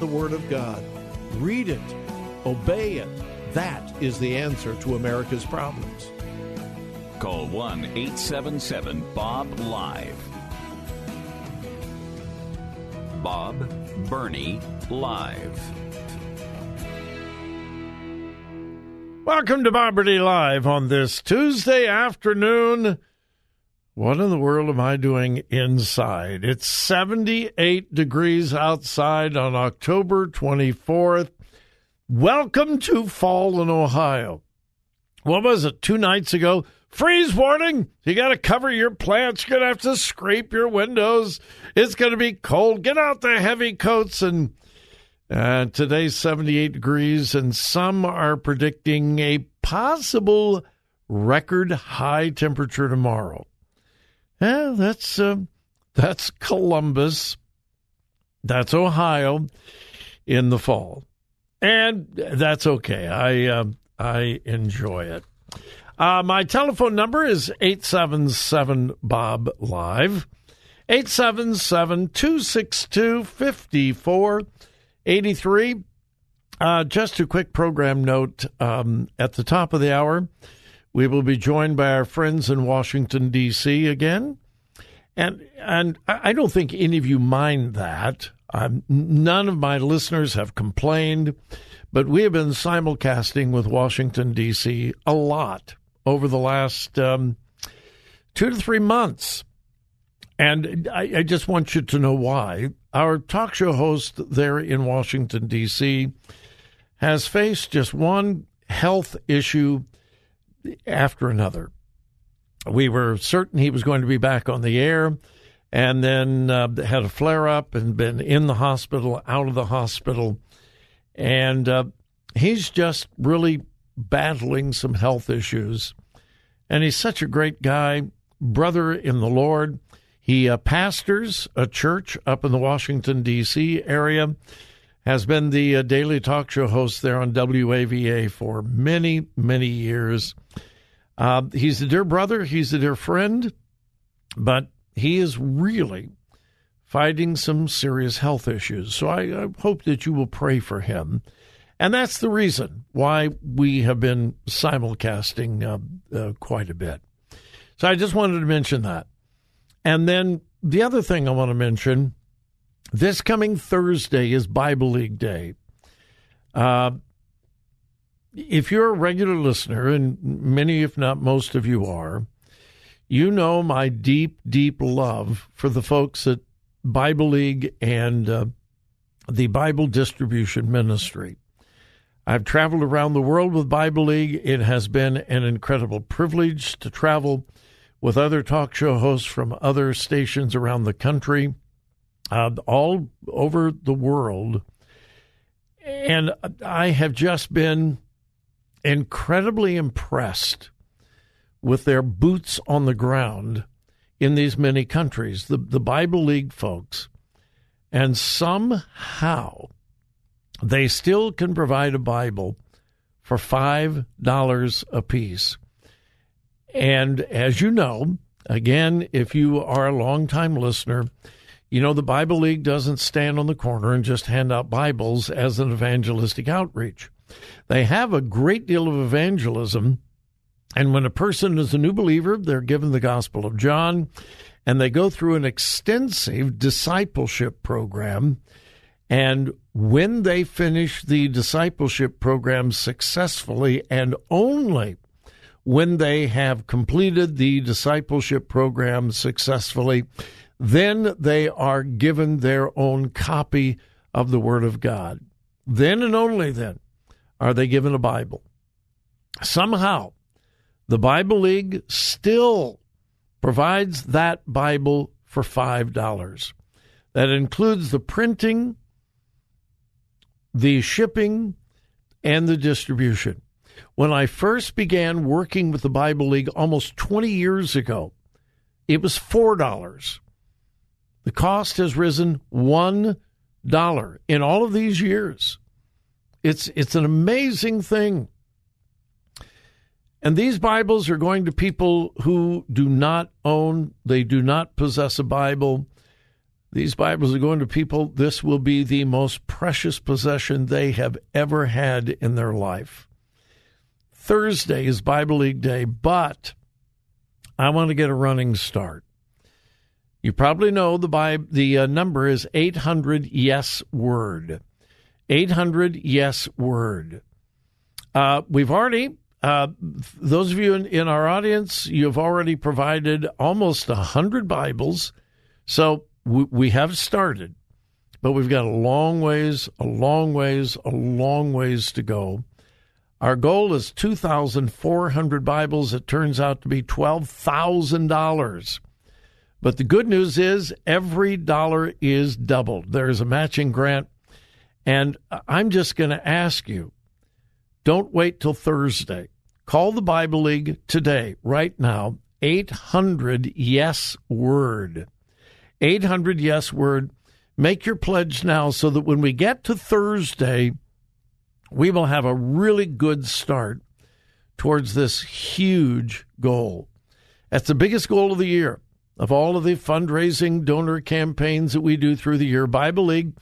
the Word of God. Read it, obey it. That is the answer to America's problems. Call 1 877 Bob Live. Bob Burney Live. Welcome to Bob Burney Live on this Tuesday afternoon. What in the world am I doing inside? It's 78 degrees outside on October 24th. Welcome to fall in Ohio. What was it, two nights ago? Freeze warning! You got to cover your plants. You're going to have to scrape your windows. It's going to be cold. Get out the heavy coats. And uh, today's 78 degrees, and some are predicting a possible record high temperature tomorrow. Yeah, that's uh, that's Columbus. That's Ohio in the fall, and that's okay. I uh, I enjoy it. Uh, my telephone number is eight seven seven Bob Live. 877 262 5483. Uh, just a quick program note um, at the top of the hour. We will be joined by our friends in Washington, D.C. again. And, and I don't think any of you mind that. Um, none of my listeners have complained, but we have been simulcasting with Washington, D.C. a lot over the last um, two to three months. And I, I, just want you to know why. Our talk show host there in Washington, D.C., has faced just one health issue after another. We were certain he was going to be back on the air, and then uh, had a flare up and been in the hospital, out of the hospital. And uh, he's just really battling some health issues. And he's such a great guy, brother in the Lord. He uh, pastors a church up in the Washington, D.C. area, has been the uh, daily talk show host there on WAVA for many, many years. Uh, he's a dear brother, he's a dear friend, but he is really fighting some serious health issues. So I, I hope that you will pray for him. And that's the reason why we have been simulcasting uh, uh, quite a bit. So I just wanted to mention that. And then the other thing I want to mention this coming Thursday is Bible League Day. Uh, if you're a regular listener, and many, if not most of you are, you know my deep, deep love for the folks at Bible League and uh, the Bible Distribution Ministry. I've traveled around the world with Bible League. It has been an incredible privilege to travel with other talk show hosts from other stations around the country uh, all over the world. And I have just been incredibly impressed with their boots on the ground in these many countries, the, the Bible League folks. And somehow they still can provide a Bible for $5 a piece. And as you know, again, if you are a longtime listener, you know the Bible League doesn't stand on the corner and just hand out Bibles as an evangelistic outreach. They have a great deal of evangelism. And when a person is a new believer, they're given the Gospel of John and they go through an extensive discipleship program. And when they finish the discipleship program successfully and only when they have completed the discipleship program successfully, then they are given their own copy of the Word of God. Then and only then are they given a Bible. Somehow, the Bible League still provides that Bible for $5. That includes the printing, the shipping, and the distribution. When I first began working with the Bible League almost 20 years ago, it was $4. The cost has risen $1 in all of these years. It's, it's an amazing thing. And these Bibles are going to people who do not own, they do not possess a Bible. These Bibles are going to people, this will be the most precious possession they have ever had in their life. Thursday is Bible League Day, but I want to get a running start. You probably know the Bible, the uh, number is 800 yes word. 800 yes word. Uh, we've already, uh, those of you in, in our audience, you've already provided almost 100 Bibles. So we, we have started, but we've got a long ways, a long ways, a long ways to go. Our goal is 2,400 Bibles. It turns out to be $12,000. But the good news is every dollar is doubled. There is a matching grant. And I'm just going to ask you don't wait till Thursday. Call the Bible League today, right now, 800 Yes Word. 800 Yes Word. Make your pledge now so that when we get to Thursday, we will have a really good start towards this huge goal. That's the biggest goal of the year. Of all of the fundraising donor campaigns that we do through the year, Bible League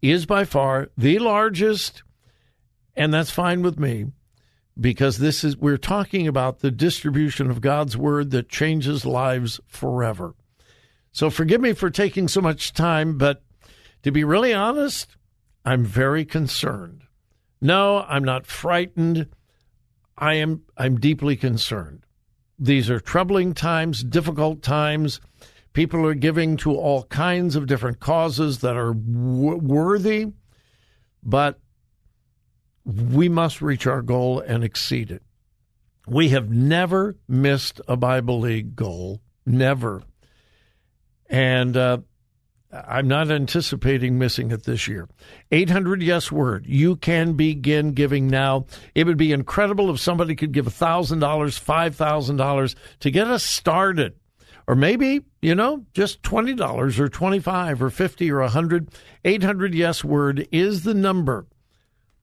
is by far the largest, and that's fine with me because this is we're talking about the distribution of God's word that changes lives forever. So forgive me for taking so much time, but to be really honest, I'm very concerned. No, I'm not frightened. I am I'm deeply concerned. These are troubling times, difficult times. People are giving to all kinds of different causes that are w- worthy, but we must reach our goal and exceed it. We have never missed a Bible League goal, never. And uh, I'm not anticipating missing it this year. 800 Yes Word. You can begin giving now. It would be incredible if somebody could give $1,000, $5,000 to get us started. Or maybe, you know, just $20 or 25 or 50 or 100. 800 Yes Word is the number.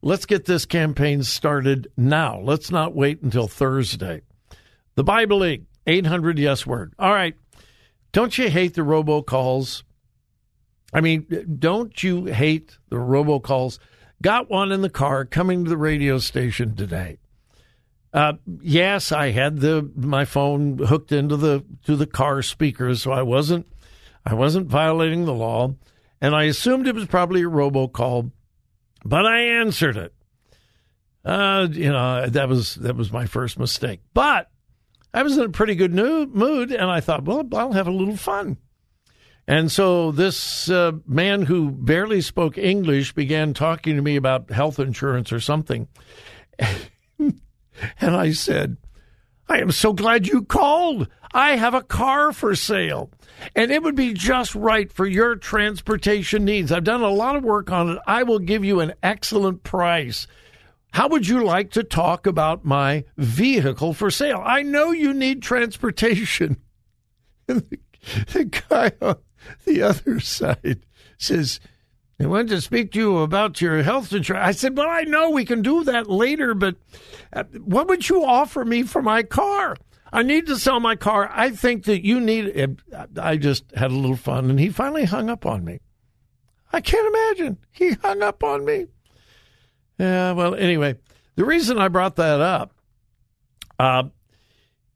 Let's get this campaign started now. Let's not wait until Thursday. The Bible League, 800 Yes Word. All right. Don't you hate the robocalls? I mean, don't you hate the robocalls? Got one in the car coming to the radio station today. Uh, yes, I had the my phone hooked into the to the car speakers, so I wasn't I wasn't violating the law, and I assumed it was probably a robocall, but I answered it. Uh, you know that was that was my first mistake, but I was in a pretty good mood, and I thought, well, I'll have a little fun. And so this uh, man who barely spoke English began talking to me about health insurance or something. and I said, I am so glad you called. I have a car for sale, and it would be just right for your transportation needs. I've done a lot of work on it. I will give you an excellent price. How would you like to talk about my vehicle for sale? I know you need transportation. the guy the other side says, I wanted to speak to you about your health insurance. I said, Well, I know we can do that later, but uh, what would you offer me for my car? I need to sell my car. I think that you need. it. I just had a little fun, and he finally hung up on me. I can't imagine. He hung up on me. Yeah, well, anyway, the reason I brought that up, uh,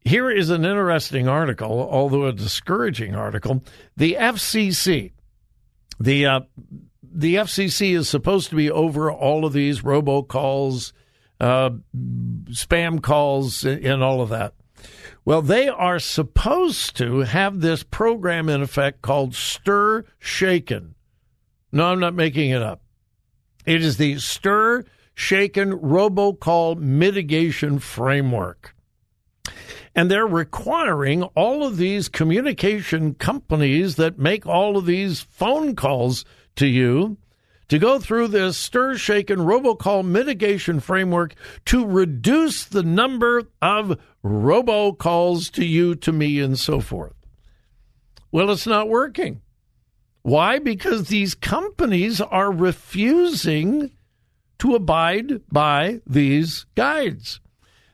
here is an interesting article, although a discouraging article. The FCC, the uh, the FCC is supposed to be over all of these robocalls, uh, spam calls, and all of that. Well, they are supposed to have this program in effect called Stir Shaken. No, I'm not making it up. It is the Stir Shaken Robocall Mitigation Framework. And they're requiring all of these communication companies that make all of these phone calls to you to go through this stir shaken robocall mitigation framework to reduce the number of robocalls to you, to me, and so forth. Well, it's not working. Why? Because these companies are refusing to abide by these guides.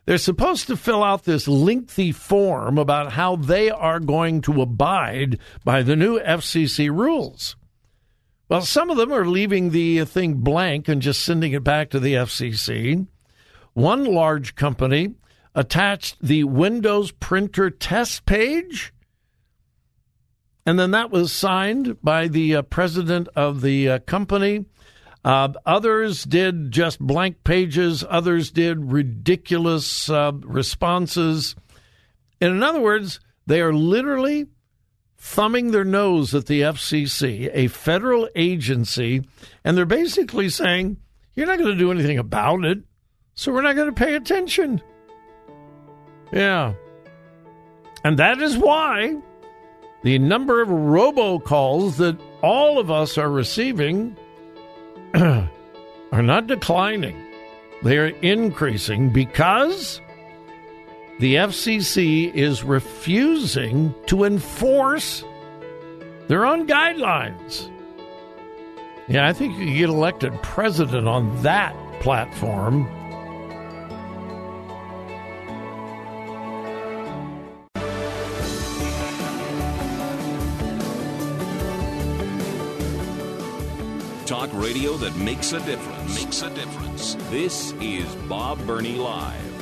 They're supposed to fill out this lengthy form about how they are going to abide by the new FCC rules. Well, some of them are leaving the thing blank and just sending it back to the FCC. One large company attached the Windows printer test page, and then that was signed by the uh, president of the uh, company. Uh, others did just blank pages, others did ridiculous uh, responses. And in other words, they are literally thumbing their nose at the FCC, a federal agency, and they're basically saying, You're not going to do anything about it, so we're not going to pay attention. Yeah. And that is why the number of robocalls that all of us are receiving are not declining. They are increasing because the FCC is refusing to enforce their own guidelines. Yeah, I think you get elected president on that platform. Talk radio that makes a difference. Makes a difference. This is Bob Burney Live.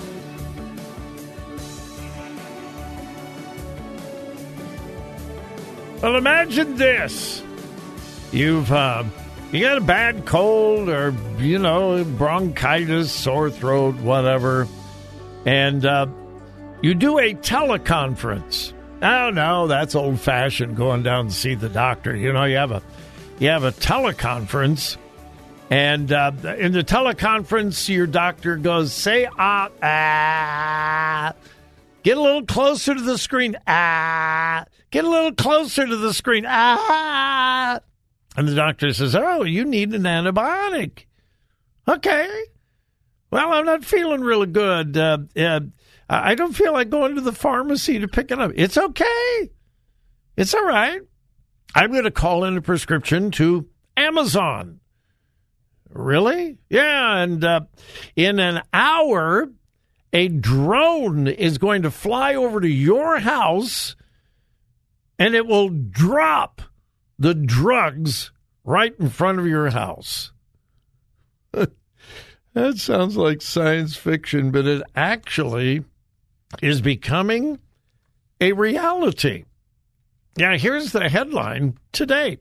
Well, imagine this. You've uh, you got a bad cold or you know bronchitis, sore throat, whatever, and uh, you do a teleconference. Oh no, that's old fashioned. Going down to see the doctor. You know, you have a you have a teleconference, and uh, in the teleconference, your doctor goes, "Say ah ah." Get a little closer to the screen. Ah. Get a little closer to the screen. Ah. And the doctor says, Oh, you need an antibiotic. Okay. Well, I'm not feeling really good. Uh, uh, I don't feel like going to the pharmacy to pick it up. It's okay. It's all right. I'm going to call in a prescription to Amazon. Really? Yeah. And uh, in an hour, a drone is going to fly over to your house and it will drop the drugs right in front of your house. that sounds like science fiction, but it actually is becoming a reality. Now, here's the headline today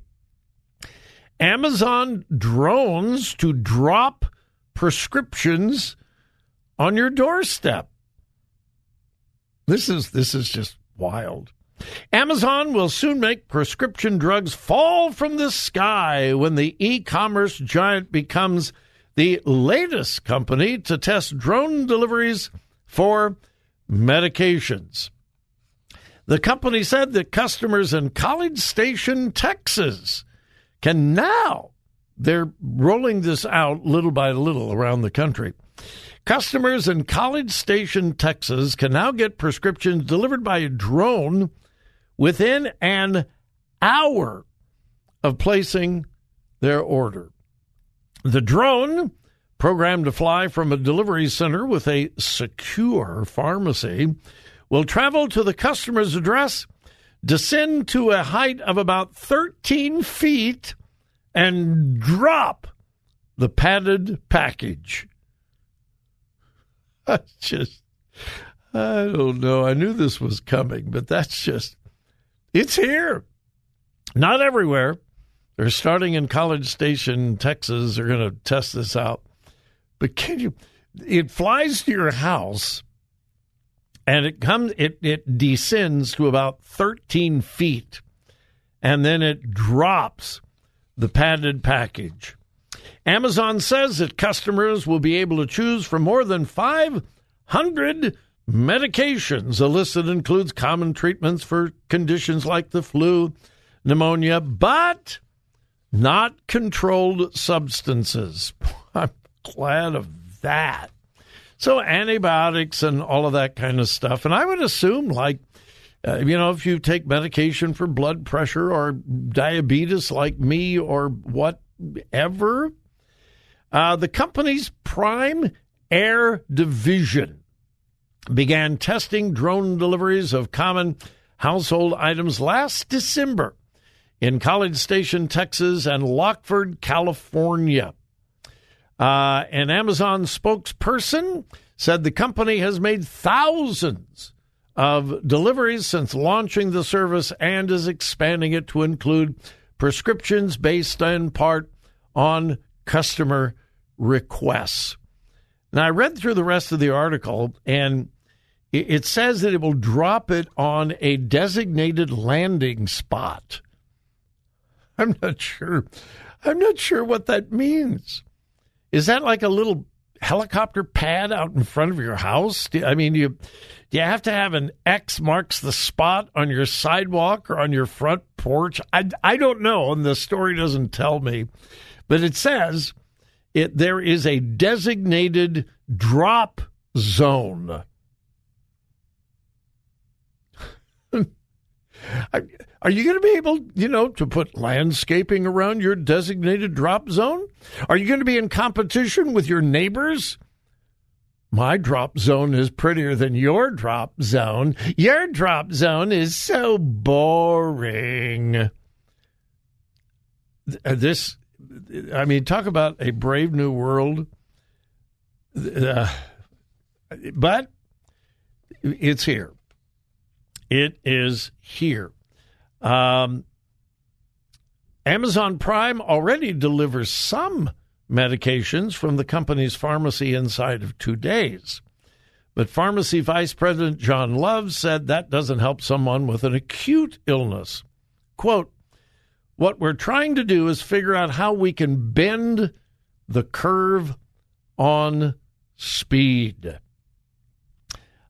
Amazon drones to drop prescriptions on your doorstep. This is this is just wild. Amazon will soon make prescription drugs fall from the sky when the e-commerce giant becomes the latest company to test drone deliveries for medications. The company said that customers in College Station, Texas can now they're rolling this out little by little around the country. Customers in College Station, Texas can now get prescriptions delivered by a drone within an hour of placing their order. The drone, programmed to fly from a delivery center with a secure pharmacy, will travel to the customer's address, descend to a height of about 13 feet, and drop the padded package. I just, I don't know. I knew this was coming, but that's just, it's here. Not everywhere. They're starting in College Station, Texas. They're going to test this out. But can you, it flies to your house and it comes, it, it descends to about 13 feet and then it drops the padded package. Amazon says that customers will be able to choose from more than 500 medications. The list that includes common treatments for conditions like the flu, pneumonia, but not controlled substances. I'm glad of that. So, antibiotics and all of that kind of stuff. And I would assume, like, uh, you know, if you take medication for blood pressure or diabetes like me or whatever, uh, the company's Prime Air division began testing drone deliveries of common household items last December in College Station, Texas, and Lockeford, California. Uh, an Amazon spokesperson said the company has made thousands of deliveries since launching the service and is expanding it to include prescriptions based in part on customer requests. Now, I read through the rest of the article, and it says that it will drop it on a designated landing spot. I'm not sure. I'm not sure what that means. Is that like a little helicopter pad out in front of your house? I mean, you do you have to have an X marks the spot on your sidewalk or on your front porch? I, I don't know, and the story doesn't tell me. But it says it there is a designated drop zone. Are you going to be able, you know, to put landscaping around your designated drop zone? Are you going to be in competition with your neighbors? My drop zone is prettier than your drop zone. Your drop zone is so boring. Uh, this, I mean, talk about a brave new world. Uh, but it's here. It is here. Um, Amazon Prime already delivers some medications from the company's pharmacy inside of two days. But pharmacy vice president John Love said that doesn't help someone with an acute illness. Quote, what we're trying to do is figure out how we can bend the curve on speed.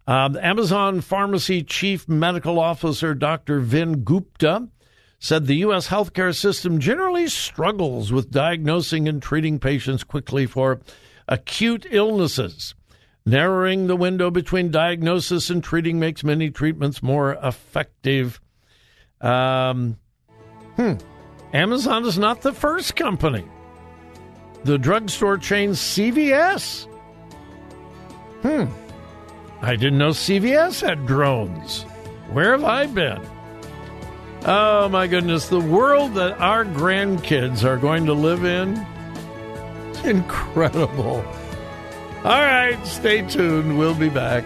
Um, Amazon Pharmacy Chief Medical Officer Dr. Vin Gupta said the U.S. healthcare system generally struggles with diagnosing and treating patients quickly for acute illnesses. Narrowing the window between diagnosis and treating makes many treatments more effective. Um, hmm. Amazon is not the first company. The drugstore chain CVS. Hmm. I didn't know CVS had drones. Where have I been? Oh my goodness, the world that our grandkids are going to live in. Incredible. All right, stay tuned. We'll be back.